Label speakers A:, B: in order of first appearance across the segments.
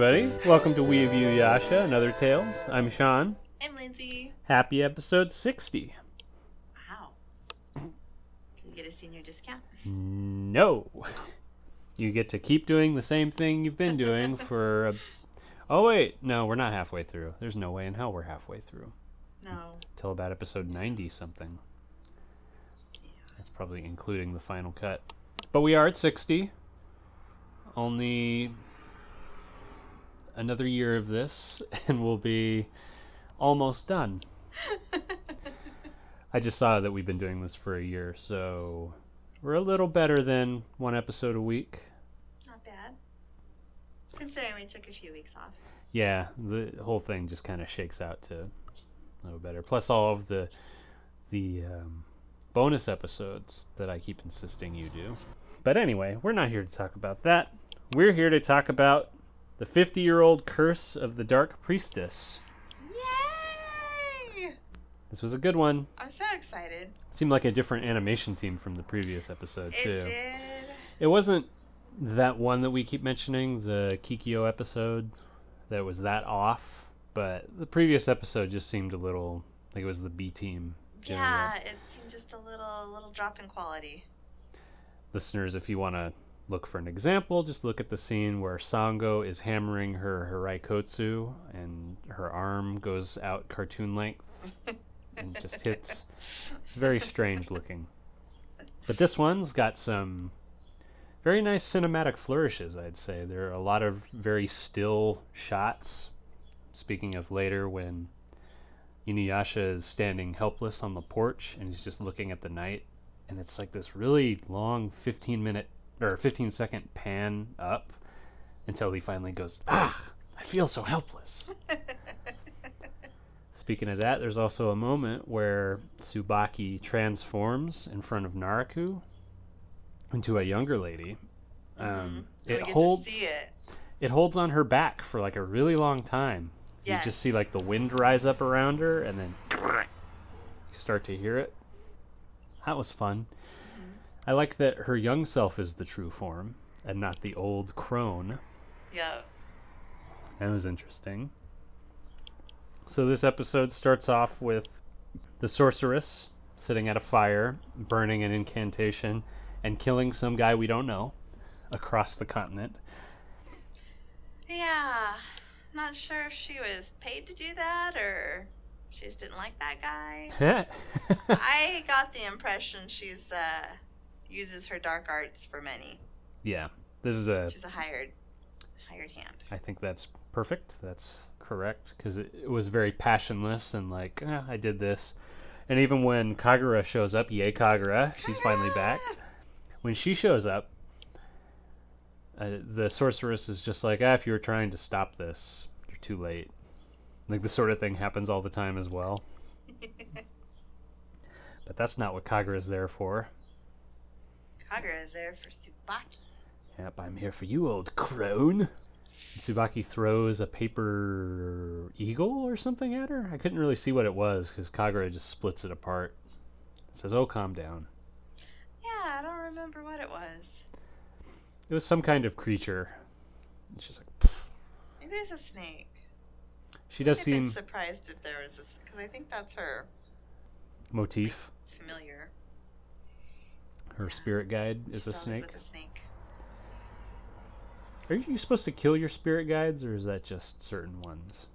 A: Everybody. Welcome to We of You Yasha and Other Tales. I'm Sean.
B: I'm Lindsay.
A: Happy episode 60.
B: Wow. Can you get a senior discount?
A: No. You get to keep doing the same thing you've been doing for. A... Oh, wait. No, we're not halfway through. There's no way in hell we're halfway through.
B: No.
A: Till about episode 90 something. Yeah. That's probably including the final cut. But we are at 60. Only another year of this, and we'll be almost done. I just saw that we've been doing this for a year, so we're a little better than one episode a week.
B: Not bad. Considering we took a few weeks off.
A: Yeah, the whole thing just kind of shakes out to a little better. Plus all of the the um, bonus episodes that I keep insisting you do. But anyway, we're not here to talk about that. We're here to talk about the 50 year old curse of the Dark Priestess.
B: Yay!
A: This was a good one.
B: I'm so excited.
A: Seemed like a different animation team from the previous episode, too.
B: It did.
A: It wasn't that one that we keep mentioning, the Kikyo episode, that was that off, but the previous episode just seemed a little like it was the B team.
B: Yeah,
A: it.
B: it seemed just a little little drop in quality.
A: Listeners, if you want to look for an example, just look at the scene where Sango is hammering her Haraikotsu and her arm goes out cartoon length and just hits. It's very strange looking. But this one's got some very nice cinematic flourishes, I'd say. There are a lot of very still shots. Speaking of later, when Inuyasha is standing helpless on the porch and he's just looking at the night, and it's like this really long 15 minute or 15 second pan up until he finally goes, Ah, I feel so helpless. Speaking of that, there's also a moment where Tsubaki transforms in front of Naraku into a younger lady. Um,
B: And
A: it holds
B: see it.
A: it holds on her back for like a really long time. You just see like the wind rise up around her, and then you start to hear it. That was fun. I like that her young self is the true form and not the old crone.
B: Yeah.
A: That was interesting. So this episode starts off with the sorceress sitting at a fire, burning an incantation, and killing some guy we don't know across the continent.
B: Yeah. Not sure if she was paid to do that or she just didn't like that guy. I got the impression she's uh uses her dark arts for many.
A: yeah, this is a
B: She's a hired hired hand.
A: I think that's perfect. That's correct because it, it was very passionless and like "Eh, I did this. And even when Kagura shows up, yay Kagura, she's finally back. When she shows up, uh, the sorceress is just like, ah, if you were trying to stop this, you're too late. Like this sort of thing happens all the time as well. but that's not what Kagura is there for.
B: Kagura is there for Tsubaki.
A: Yep, I'm here for you, old crone. Tsubaki throws a paper eagle or something at her. I couldn't really see what it was because Kagura just splits it apart. It says, "Oh, calm down."
B: Yeah, I don't remember what it was.
A: It was some kind of creature. And she's like, "Pfft."
B: Maybe it's a snake.
A: she does seem
B: surprised if there was a because I think that's her
A: motif.
B: familiar.
A: Her spirit guide is
B: She's
A: a snake.
B: With a snake.
A: Are you supposed to kill your spirit guides, or is that just certain ones?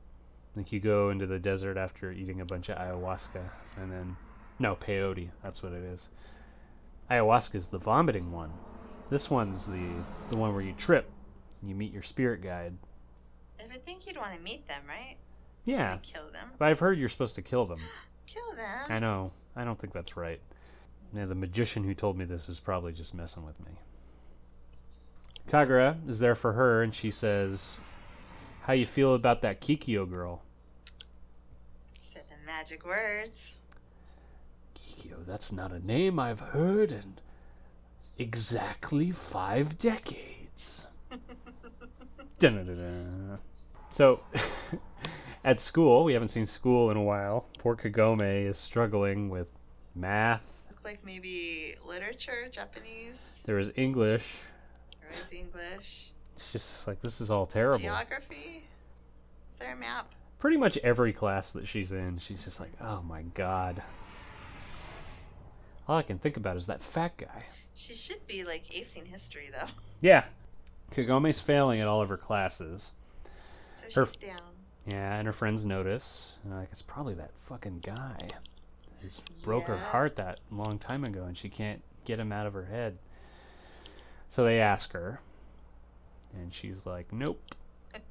A: Like you go into the desert after eating a bunch of ayahuasca, and then no peyote. That's what it is. Ayahuasca is the vomiting one. This one's the the one where you trip. And you meet your spirit guide.
B: I would think you'd want to meet them, right?
A: Yeah,
B: kill them.
A: but I've heard you're supposed to kill them.
B: Kill them.
A: I know. I don't think that's right. Yeah, the magician who told me this was probably just messing with me. Kagura is there for her, and she says, "How you feel about that Kikyo girl?"
B: Said the magic words.
A: Kikyo, that's not a name I've heard in exactly five decades. So, at school, we haven't seen school in a while. Poor Kagome is struggling with math.
B: Like maybe literature, Japanese,
A: There was English.
B: or is English.
A: It's just like this is all terrible.
B: Geography? Is there a map?
A: Pretty much every class that she's in, she's just like, oh my god. All I can think about is that fat guy.
B: She should be like acing history though.
A: Yeah. Kagome's failing at all of her classes.
B: So she's
A: Her-
B: down.
A: Yeah, and her friends notice. Like, it's probably that fucking guy. Broke her heart that long time ago, and she can't get him out of her head. So they ask her, and she's like, nope,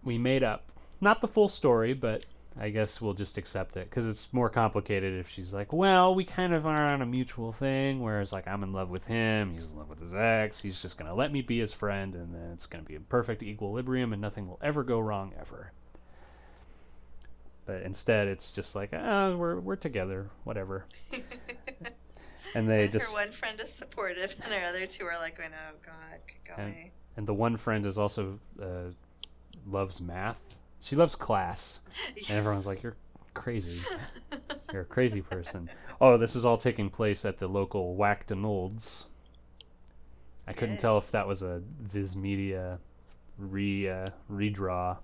A: we made up. Not the full story, but I guess we'll just accept it because it's more complicated if she's like, well, we kind of are on a mutual thing, whereas like I'm in love with him, he's in love with his ex, he's just gonna let me be his friend, and then it's gonna be a perfect equilibrium, and nothing will ever go wrong ever. But instead, it's just like, ah, we're we're together, whatever. and they
B: and
A: just
B: her one friend is supportive, and her other two are like, going, "Oh God, go
A: And-
B: away."
A: and the one friend is also uh, loves math. She loves class, and everyone's like, "You're crazy. You're a crazy person." Oh, this is all taking place at the local Whacktonolds. I couldn't tell if that was a Viz Media re uh, redraw.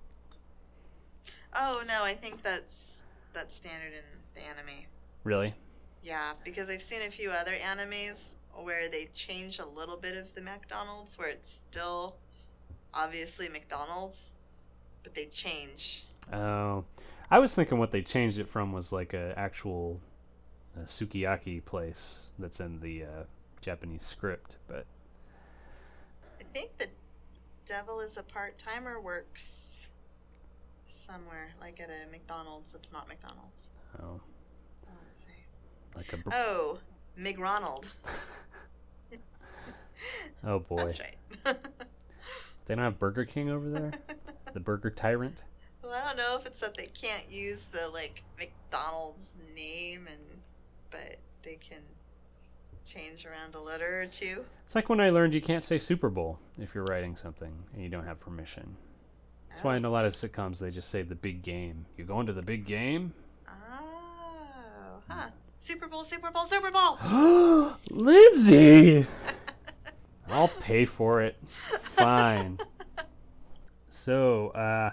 B: Oh no, I think that's that's standard in the anime.
A: Really?
B: Yeah, because I've seen a few other animes where they change a little bit of the McDonald's, where it's still obviously McDonald's, but they change.
A: Oh, I was thinking what they changed it from was like a actual uh, sukiyaki place that's in the uh, Japanese script, but
B: I think the devil is a part timer works somewhere, like at a McDonald's that's not McDonald's.
A: oh,
B: I want to say.
A: like a br-
B: Oh, McRonald.
A: oh boy,
B: That's right.
A: they don't have Burger King over there. the Burger Tyrant.
B: well, I don't know if it's that they can't use the like McDonald's name, and but they can change around a letter or two.
A: It's like when I learned you can't say Super Bowl if you're writing something and you don't have permission. That's why in a lot of sitcoms they just say the big game. You going to the big game?
B: Oh, huh. Super Bowl, Super Bowl, Super Bowl.
A: Lindsay! I'll pay for it. Fine. So, uh,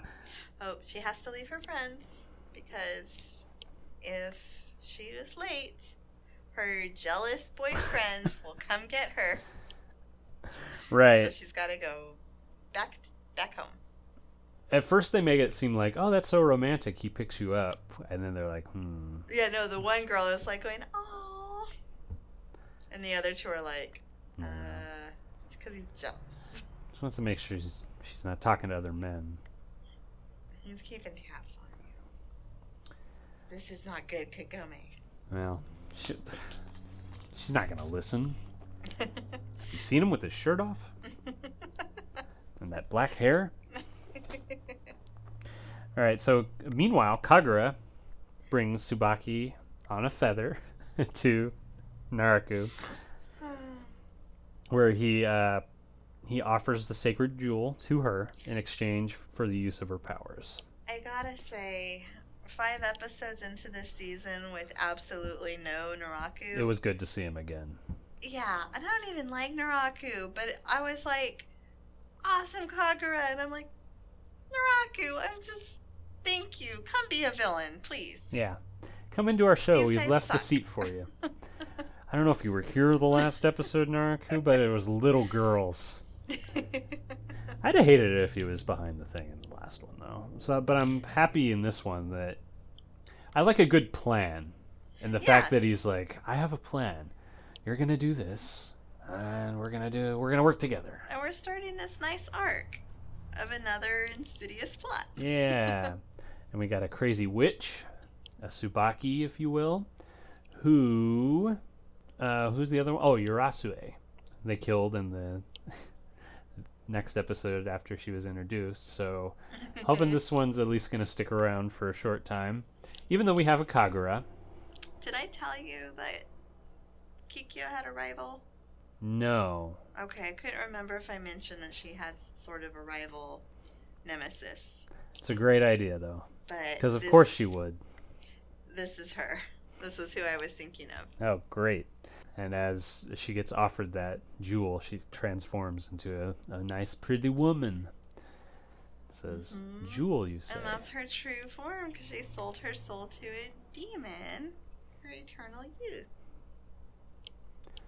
B: Oh, she has to leave her friends because if she is late, her jealous boyfriend will come get her.
A: right.
B: So she's got to go back back home.
A: At first they make it seem like, oh, that's so romantic. He picks you up. And then they're like, hmm.
B: Yeah, no, the one girl is like going, "Oh," and the other two are like, "Uh, it's because he's jealous.
A: Just wants to make sure she's, she's not talking to other men.
B: He's keeping tabs on you. This is not good, Kagome."
A: Well, she, she's not going to listen. You seen him with his shirt off? and that black hair? All right, so meanwhile, Kagura brings Tsubaki on a feather to Naraku, where he uh, he offers the sacred jewel to her in exchange for the use of her powers.
B: I gotta say, five episodes into this season with absolutely no Naraku.
A: It was good to see him again.
B: yeah, and I don't even like Naraku, but I was like, awesome Kagura, and I'm like, Naraku, I'm just, thank you, come be a villain, please.
A: Yeah, come into our show.
B: These
A: We've left the
B: suck.
A: seat for you. I don't know if you were here the last episode, Naraku, but it was little girls. I'd have hated it if he was behind the thing in the last one, though. So, but I'm happy in this one that I like a good plan, and the fact that he's like, "I have a plan. You're gonna do this, and we're gonna do. We're gonna work together."
B: and we're starting this nice arc of another insidious plot.
A: Yeah, and we got a crazy witch, a Tsubaki, if you will, who, uh, who's the other one? Oh, Urasue. They killed in the next episode after she was introduced. So, hoping this one's at least gonna stick around for a short time, even though we have a Kagura.
B: Did I tell you that Kikyo had a rival?
A: No,
B: Okay, I couldn't remember if I mentioned that she had sort of a rival nemesis.
A: it's a great idea though,
B: But
A: because of
B: this-
A: course she would.
B: This is her. This is who I was thinking of.
A: Oh, great. And as she gets offered that jewel, she transforms into a, a nice, pretty woman. says, mm-hmm. Jewel, you say.
B: And that's her true form because she sold her soul to a demon for eternal youth.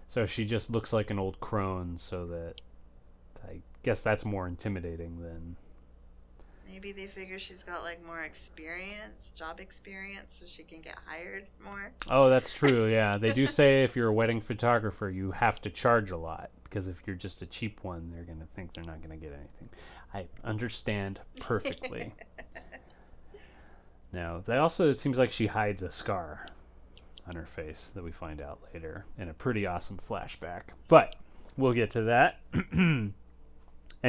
A: So she just looks like an old crone, so that I guess that's more intimidating than.
B: Maybe they figure she's got like more experience, job experience, so she can get hired more.
A: Oh, that's true. Yeah, they do say if you're a wedding photographer, you have to charge a lot because if you're just a cheap one, they're gonna think they're not gonna get anything. I understand perfectly. now, that also it seems like she hides a scar on her face that we find out later in a pretty awesome flashback. But we'll get to that. and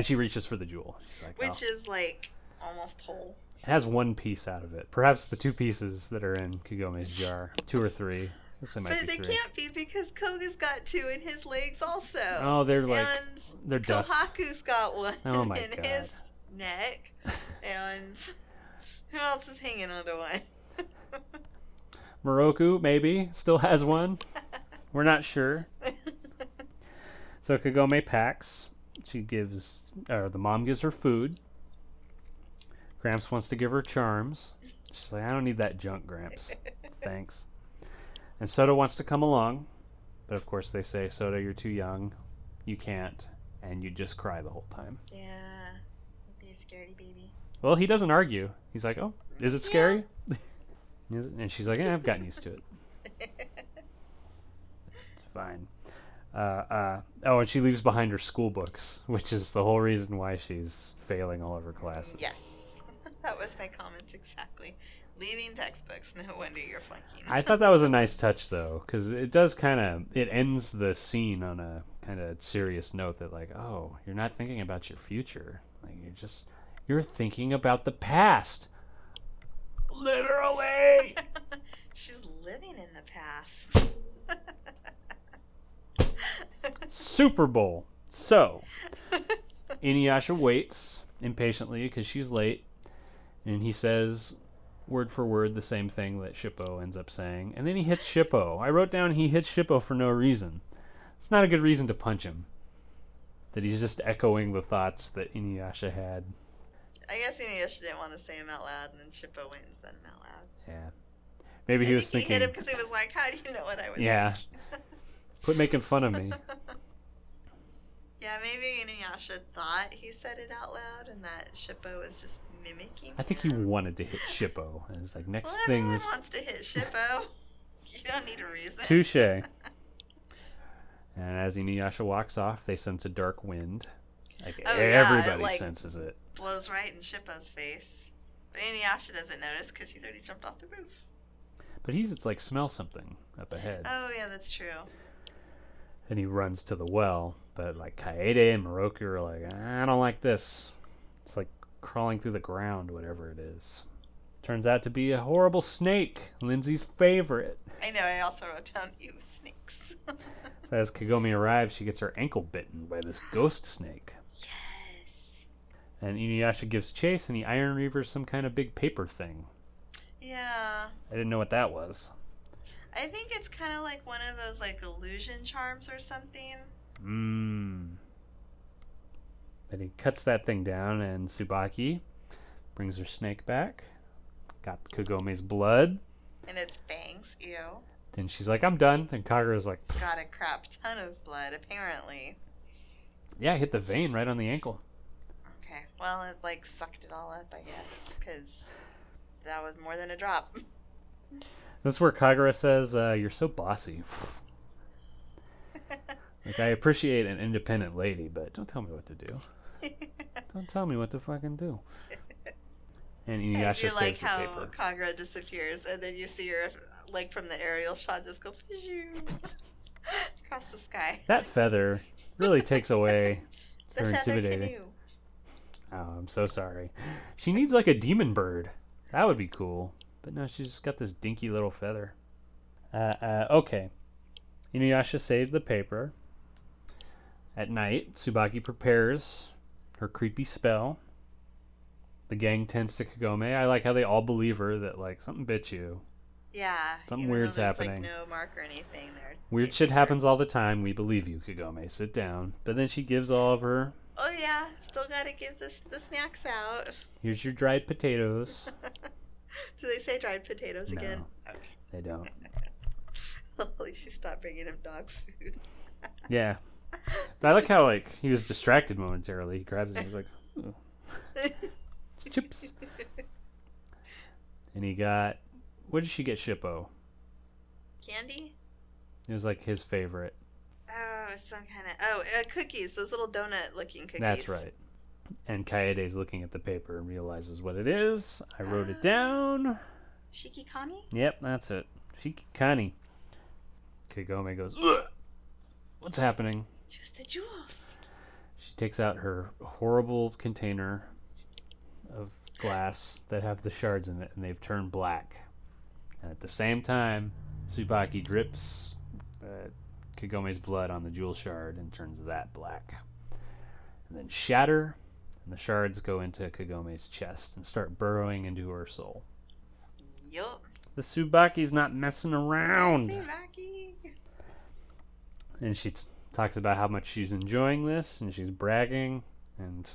A: she reaches for the jewel.
B: Like, Which oh. is like almost whole.
A: It has one piece out of it. Perhaps the two pieces that are in Kagome's jar. Two or three.
B: but they can can't be because Koga's got two in his legs also.
A: Oh, they're like and they're
B: dust. Kohaku's got one oh my in God. his neck, and who else is hanging onto one?
A: Miroku maybe still has one. We're not sure. So Kagome packs. She gives, or the mom gives her food. Gramps wants to give her charms. She's like, I don't need that junk, Gramps. Thanks. And Sota wants to come along, but of course they say, Sota, you're too young. You can't. And you just cry the whole time.
B: Yeah. You'd be a scaredy baby.
A: Well, he doesn't argue. He's like, oh, is it scary? Yeah. and she's like, yeah, I've gotten used to it. it's fine. Uh, uh, oh, and she leaves behind her school books, which is the whole reason why she's failing all of her classes.
B: Yes, that was my comment exactly leaving textbooks. No wonder you're flunking.
A: I thought that was a nice touch though, because it does kind of it ends the scene on a kind of serious note that like, oh, you're not thinking about your future. Like you're just you're thinking about the past. Literally.
B: She's living in the past.
A: Super Bowl. So, Inuyasha waits impatiently because she's late, and he says, word for word the same thing that Shippo ends up saying. And then he hits Shippo. I wrote down he hits Shippo for no reason. It's not a good reason to punch him. That he's just echoing the thoughts that Inuyasha had.
B: I guess Inuyasha didn't want to say him out loud, and then Shippo went and said him out loud.
A: Yeah. Maybe he was
B: think
A: thinking.
B: He hit him because he was like, "How do you know what I was?"
A: Yeah. Quit making fun of me.
B: yeah, maybe Inuyasha thought he said it out loud, and that Shippo was just.
A: I think he wanted to hit Shippo, and it's like next
B: well,
A: thing.
B: Everyone wants to hit Shippo. you don't need a reason.
A: Touche. and as Inuyasha walks off, they sense a dark wind. Like oh, everybody yeah, like, senses it.
B: Blows right in Shippo's face, but Inuyasha doesn't notice because he's already jumped off the roof.
A: But he's it's like smell something up ahead.
B: Oh yeah, that's true.
A: And he runs to the well, but like Kaede and Miroku are like, I don't like this. It's like crawling through the ground, whatever it is. Turns out to be a horrible snake, Lindsay's favorite.
B: I know, I also wrote down, ew, snakes.
A: so as Kagome arrives, she gets her ankle bitten by this ghost snake.
B: Yes.
A: And Inuyasha gives chase, and the Iron Reavers some kind of big paper thing.
B: Yeah.
A: I didn't know what that was.
B: I think it's kind of like one of those like illusion charms or something.
A: Mmm. Then he cuts that thing down, and Tsubaki brings her snake back. Got Kagome's blood.
B: And its fangs, ew.
A: Then she's like, I'm done. And Kagura's like,
B: Got a crap ton of blood, apparently.
A: Yeah, hit the vein right on the ankle.
B: Okay, well, it like sucked it all up, I guess, because that was more than a drop.
A: This is where Kagura says, uh, You're so bossy. like, I appreciate an independent lady, but don't tell me what to do. Don't tell me what to fucking do. And Inuyasha I do like how.
B: Kagura disappears, and then you see her, like from the aerial shot, just go across the sky.
A: That feather really takes away
B: the her intimidating. Canoe.
A: Oh, I'm so sorry. She needs like a demon bird. That would be cool. But no, she's just got this dinky little feather. Uh, uh, okay. Inuyasha saved the paper. At night, Tsubaki prepares her creepy spell. The gang tends to Kagome. I like how they all believe her that like something bit you.
B: Yeah.
A: Something weird's happening.
B: Like, no mark or anything there.
A: Weird shit happens all the time. We believe you, Kagome. Sit down. But then she gives all of her
B: oh yeah, still gotta give this the snacks out.
A: Here's your dried potatoes.
B: Do they say dried potatoes
A: No.
B: again? Okay.
A: They don't.
B: Hopefully she stopped bringing him dog food.
A: Yeah. I like how like he was distracted momentarily. He grabs it and he's like, "Ooh, chips. And he got what did she get Shippo?
B: Candy?
A: It was like his favorite.
B: Oh, some kind of oh uh, cookies. Those little donut looking cookies.
A: That's right. And Kaede's looking at the paper and realizes what it is. I wrote it down.
B: Shikigami?
A: Yep, that's it. Shikigami. Kagome goes, Ugh! What's happening?
B: Just the jewels.
A: She takes out her horrible container of glass that have the shards in it, and they've turned black. And at the same time, Tsubaki drips uh, Kagome's blood on the jewel shard and turns that black. And then shatter, and the shards go into Kagome's chest and start burrowing into her soul.
B: Yup.
A: The Tsubaki's not messing around.
B: Tsubaki.
A: and she t- talks about how much she's enjoying this and she's bragging and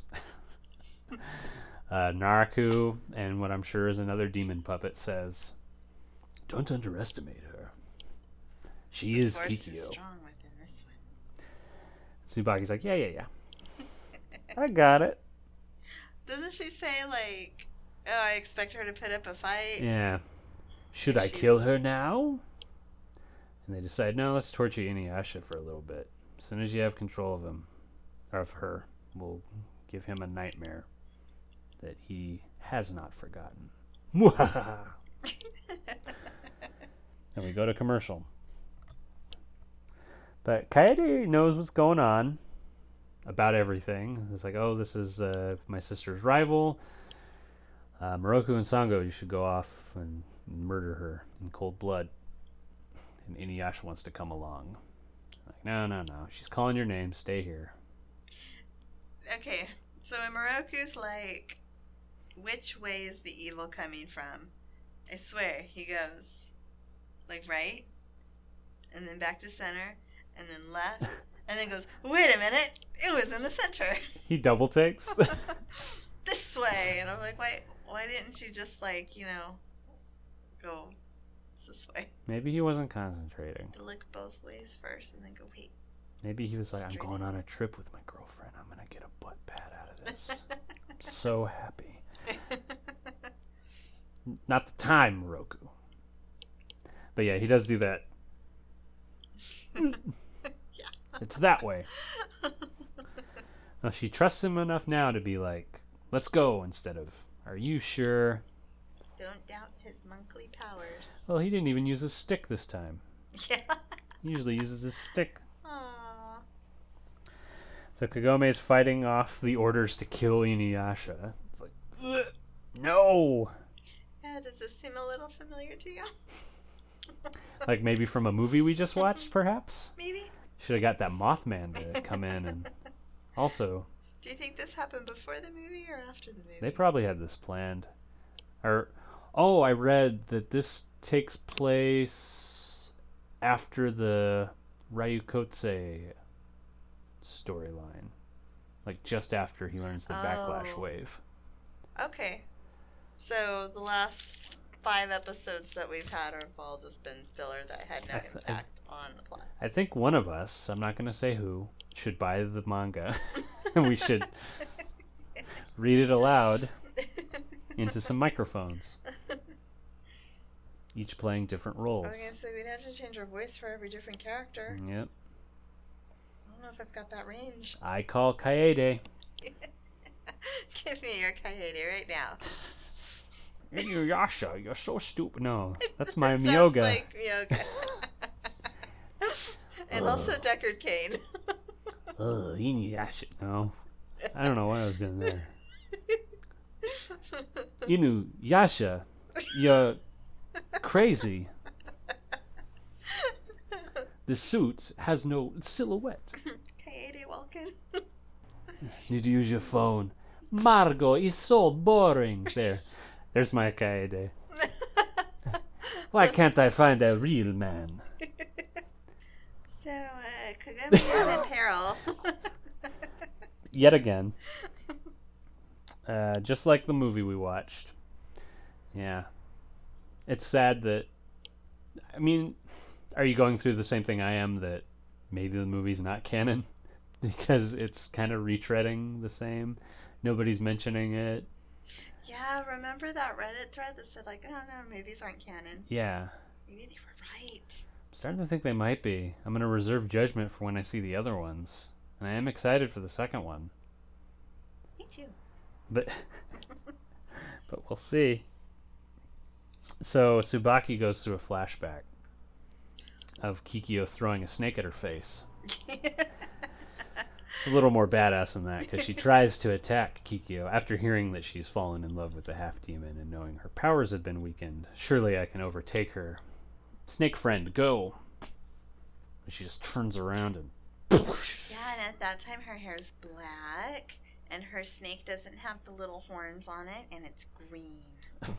A: uh, Naraku and what I'm sure is another demon puppet says, "Don't underestimate her. She is
B: Force is
A: Kikyo."
B: strong within this one.
A: Tsubaki's like, "Yeah, yeah, yeah. I got it."
B: Doesn't she say like, "Oh, I expect her to put up a fight"?
A: Yeah. Should
B: If
A: I kill her now? And they decide, no, let's torture Inuyasha for a little bit. As soon as you have control of him, or of her, we'll give him a nightmare that he has not forgotten. and we go to commercial. But Kaede knows what's going on about everything. It's like, oh, this is uh, my sister's rival. Uh, Miroku and Sango, you should go off and murder her in cold blood. And Inuyasha wants to come along. Like, no, no, no. She's calling your name. Stay here.
B: Okay, so Miroku's like, which way is the evil coming from? I swear, he goes, like, right? And then back to center, and then left, and then goes, wait a minute, it was in the center.
A: He double takes.
B: this way. And I'm like, why, why didn't you just, like, you know, go this way?
A: Maybe he wasn't concentrating.
B: To look both ways first, and then go, wait.
A: Maybe he was like, I'm going on a trip with my girlfriend. I'm going to get a butt pat out of this. I'm so happy. Not the time, Roku. But yeah, he does do that. yeah. It's that way. Now she trusts him enough now to be like, let's go instead of, are you sure?
B: Don't doubt his monkly powers.
A: Well, he didn't even use his stick this time.
B: Yeah.
A: He usually uses his stick.
B: Aww.
A: So Kagome is fighting off the orders to kill Inuyasha. It's like, "Ugh, no!
B: Yeah, does this seem a little familiar to you?
A: Like maybe from a movie we just watched, perhaps?
B: Maybe.
A: Should have got that Mothman to come in and also,
B: Do you think this happened before the movie or after the movie?
A: they probably had this planned. Or, oh, I read that this takes place after the Ryukotsusei storyline. Like just after he learns the backlash
B: Oh.
A: wave.
B: Okay. So the last five episodes that we've had have all just been filler that had no
A: th-
B: impact on the plot.
A: I think one of us, I'm not going to say who, should buy the manga and we should read it aloud into some microphones. Each playing different roles.
B: I was gonna say we'd have to change our voice for every different character.
A: Yep.
B: I don't know if I've got that range.
A: I call Kaede.
B: Give me your coyote right now.
A: Inuyasha, you're so stupid. No, that's my
B: Sounds
A: Myoga.
B: like Myoga. and also Deckard Cain.
A: Ugh, Inuyasha. No. I don't know what I was doing there. Inuyasha, you're crazy. The suit has no silhouette.
B: Coyote Walken.
A: Need to use your phone. Margot is so boring. There. There's my Kaede. Why can't I find a real man?
B: So, uh, Kagome is in peril.
A: yet again. Uh, just like the movie we watched. Yeah. It's sad that. I mean, are you going through the same thing I am that maybe the movie's not canon? because it's kind of retreading the same. Nobody's mentioning it.
B: Yeah, remember that Reddit thread that said, like, oh no, movies aren't canon?
A: Yeah.
B: Maybe they were right.
A: I'm starting to think they might be. I'm going to reserve judgment for when I see the other ones. And I am excited for the second one.
B: Me too.
A: But but we'll see. So Tsubaki goes through a flashback of Kikyo throwing a snake at her face. it's a little more badass than that because she tries to attack Kikyo after hearing that she's fallen in love with the half demon and knowing her powers have been weakened. Surely I can overtake her. Snake friend, go! And she just turns around and.
B: Yeah, and at that time her hair's black and her snake doesn't have the little horns on it and it's green.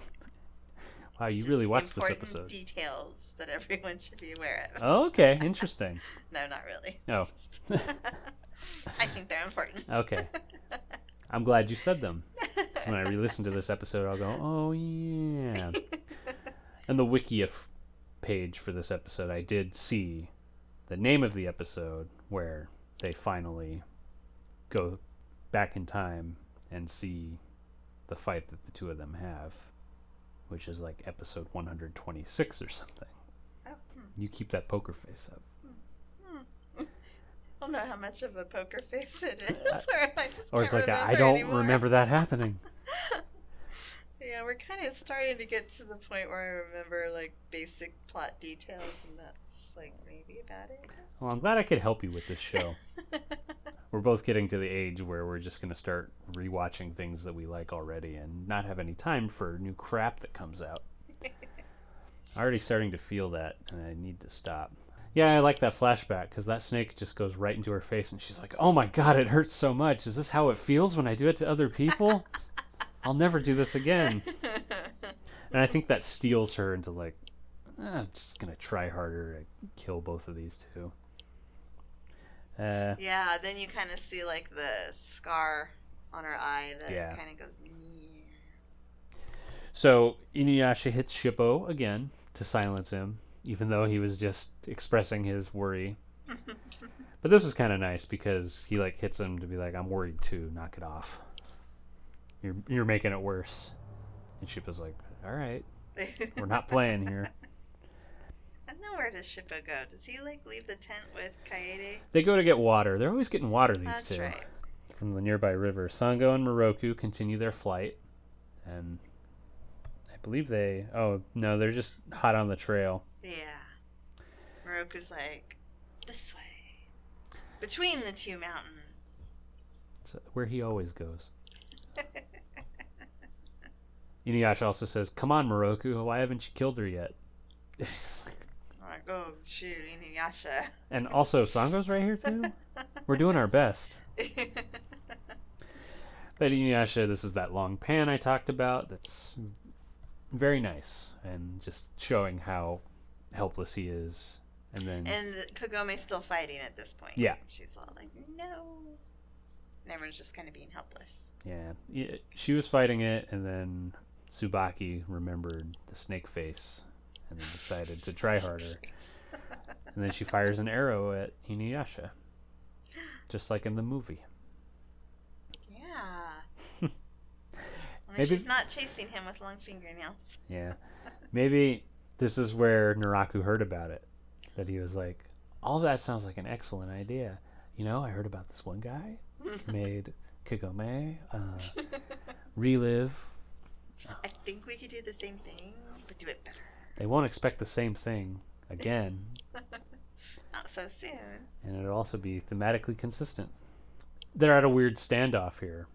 A: Wow, you really watched this episode.
B: Details that everyone should be aware of.
A: Oh, okay, interesting.
B: no, not really.
A: Oh.
B: I think they're important.
A: Okay. I'm glad you said them. When I re-listen to this episode, I'll go, "Oh yeah." and the wiki page for this episode, I did see the name of the episode where they finally go back in time and see the fight that the two of them have which is like episode 126 or something. Oh, hmm. You keep that poker face up.
B: Hmm. I don't know how much of a poker face it is, or I just
A: or it's like I don't anymore. remember that happening.
B: yeah, we're kind of starting to get to the point where I remember like basic plot details, and that's like maybe about it.
A: Well, I'm glad I could help you with this show. We're both getting to the age where we're just going to start rewatching things that we like already and not have any time for new crap that comes out. I'm already starting to feel that, and I need to stop. Yeah, I like that flashback because that snake just goes right into her face, and she's like, "Oh my god, it hurts so much. Is this how it feels when I do it to other people? I'll never do this again." And I think that steels her into like, ah, I'm just gonna try harder to kill both of these two.
B: Uh, yeah, then you kind of see like the scar on her eye that yeah. kind of goes.
A: So Inuyasha hits Shippo again to silence him, even though he was just expressing his worry. but this was kind of nice because he like hits him to be like, "I'm worried too. Knock it off. You're you're making it worse." And Shippo's like, "All right, we're not playing here."
B: And then where does Shippo go? Does he like leave the tent with Kaede?
A: They go to get water. They're always getting water. These
B: That's
A: two
B: right.
A: from the nearby river. Sango and Miroku continue their flight, and I believe they. Oh no, they're just hot on the trail.
B: Yeah. Miroku's like this way, between the two mountains.
A: It's uh, where he always goes. Inuyasha also says, "Come on, Miroku. Why haven't you killed her yet?"
B: like, oh shoot, Inuyasha.
A: And also, Sango's right here too. We're doing our best. but Inuyasha, this is that long pan I talked about. That's very nice and just showing how helpless he is. And then
B: and Kagome's still fighting at this point.
A: Yeah,
B: she's all like, no. And everyone's just kind of being helpless.
A: Yeah, she was fighting it, and then Tsubaki remembered the snake face and then decided to try harder. And then she fires an arrow at Inuyasha, just like in the movie.
B: Yeah. Maybe she's not chasing him with long fingernails.
A: yeah. Maybe this is where Naraku heard about it. That he was like, all that sounds like an excellent idea. You know, I heard about this one guy made Kagome uh, relive.
B: I think we could do the same thing, but do it better.
A: They won't expect the same thing again.
B: Not so soon.
A: And it'll also be thematically consistent. They're at a weird standoff here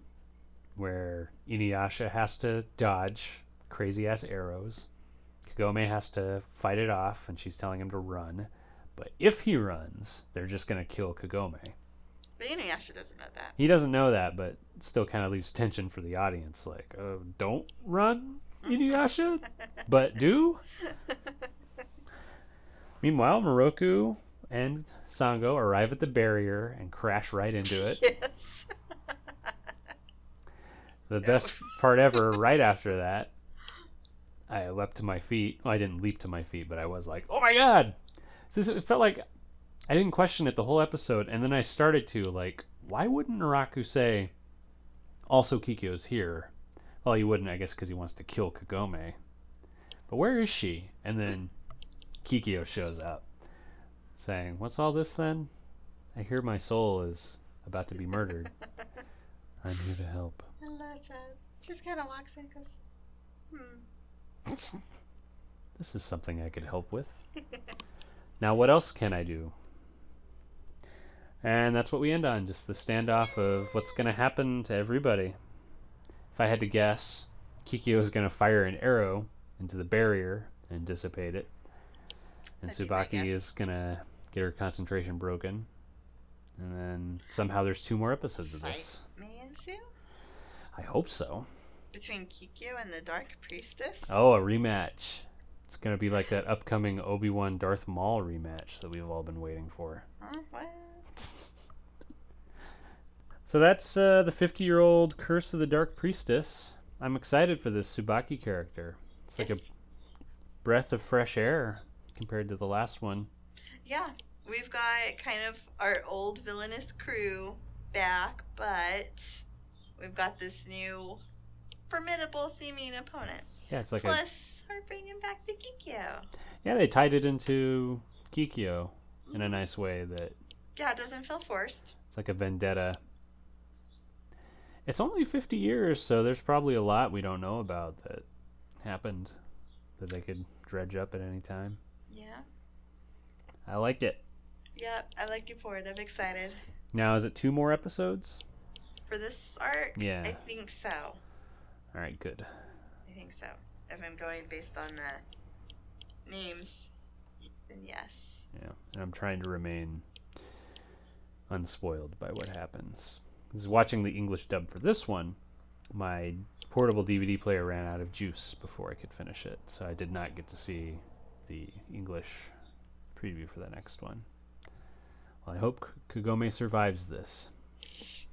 A: where Inuyasha has to dodge crazy ass arrows. Kagome has to fight it off, and she's telling him to run. But if he runs, they're just going to kill Kagome.
B: But Inuyasha doesn't know that.
A: He doesn't know that, but still kind of leaves tension for the audience. Like, uh, don't run, Inuyasha, but do. Meanwhile, Miroku and Sango arrive at the barrier and crash right into it.
B: Yes.
A: the best part ever, right after that, I leapt to my feet. Well, I didn't leap to my feet, but I was like, "Oh my god!" So it felt like I didn't question it the whole episode, and then I started to like, why wouldn't Naraku say, "Also, Kikyo's here"? Well, he wouldn't, I guess, because he wants to kill Kagome. But where is she? And then Kikyo shows up, saying, "What's all this then?" I hear my soul is about to be murdered. I'm here to help.
B: I love that. Just kind of walks in, goes, hmm.
A: This is something I could help with. now, what else can I do? And that's what we end on just the standoff of what's going to happen to everybody. If I had to guess, Kikyo is going to fire an arrow into the barrier and dissipate it. And Tsubaki is going to get her concentration broken. And then somehow there's two more episodes of this.
B: May ensue?
A: I hope so.
B: Between Kikyo and the Dark Priestess?
A: Oh, a rematch. It's going to be like that upcoming Obi Wan Darth Maul rematch that we've all been waiting for.
B: Huh? What?
A: so that's uh, the 50 year old Curse of the Dark Priestess. I'm excited for this Tsubaki character. It's like yes. a breath of fresh air compared to the last one.
B: Yeah, we've got kind of our old villainous crew back, but we've got this new formidable seeming opponent.
A: Yeah, it's like
B: plus a... we're bringing back the Kikyo.
A: Yeah, they tied it into Kikyo in a mm-hmm. nice way that.
B: Yeah, it doesn't feel forced.
A: It's like a vendetta. It's only 50 years, so there's probably a lot we don't know about that happened that they could dredge up at any time.
B: Yeah.
A: I like it.
B: Yep, I like you for it. I'm excited.
A: Now, is it two more episodes?
B: For this arc?
A: Yeah.
B: I think so.
A: All right, good.
B: I think so. If I'm going based on the names, then yes.
A: Yeah, and I'm trying to remain unspoiled by what happens. Because watching the English dub for this one, my portable DVD player ran out of juice before I could finish it, so I did not get to see the English preview for the next one. Well, I hope Kagome survives this.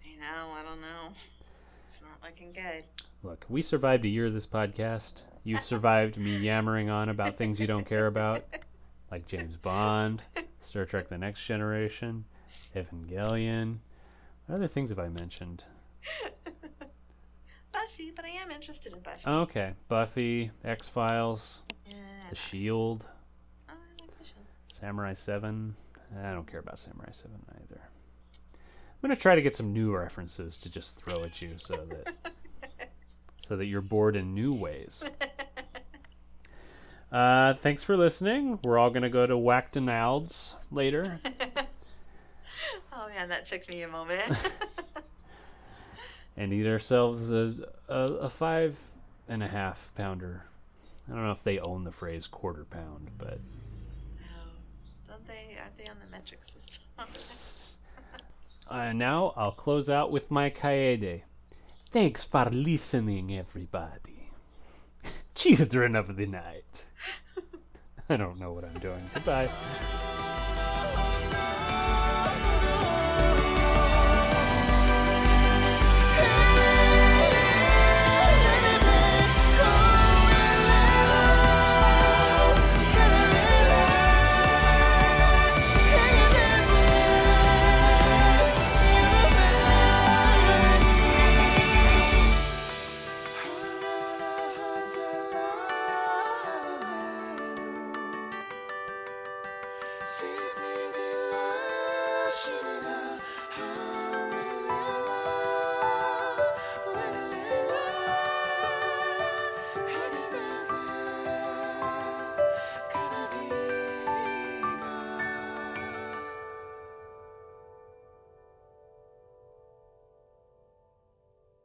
B: I know, I don't know. It's not looking good.
A: Look, we survived a year of this podcast. You've survived me yammering on about things you don't care about, like James Bond, Star Trek The Next Generation, Evangelion. What other things have I mentioned?
B: Buffy, but I am interested in Buffy.
A: Okay. Buffy, X Files,
B: yeah,
A: The Shield,
B: I like the Shield.
A: Samurai 7. I don't care about Samurai 7 either. I'm going to try to get some new references to just throw at you so that so that you're bored in new ways. Uh, thanks for listening. We're all going to go to Whacktonalds later.
B: Oh, man, that took me a moment.
A: and eat ourselves a, a, a five and a half pounder. I don't know if they own the phrase quarter pound, but
B: don't they? Aren't they on the metric system?
A: uh, now I'll close out with my kaede. Thanks for listening, everybody. Children of the night. I don't know what I'm doing. Goodbye.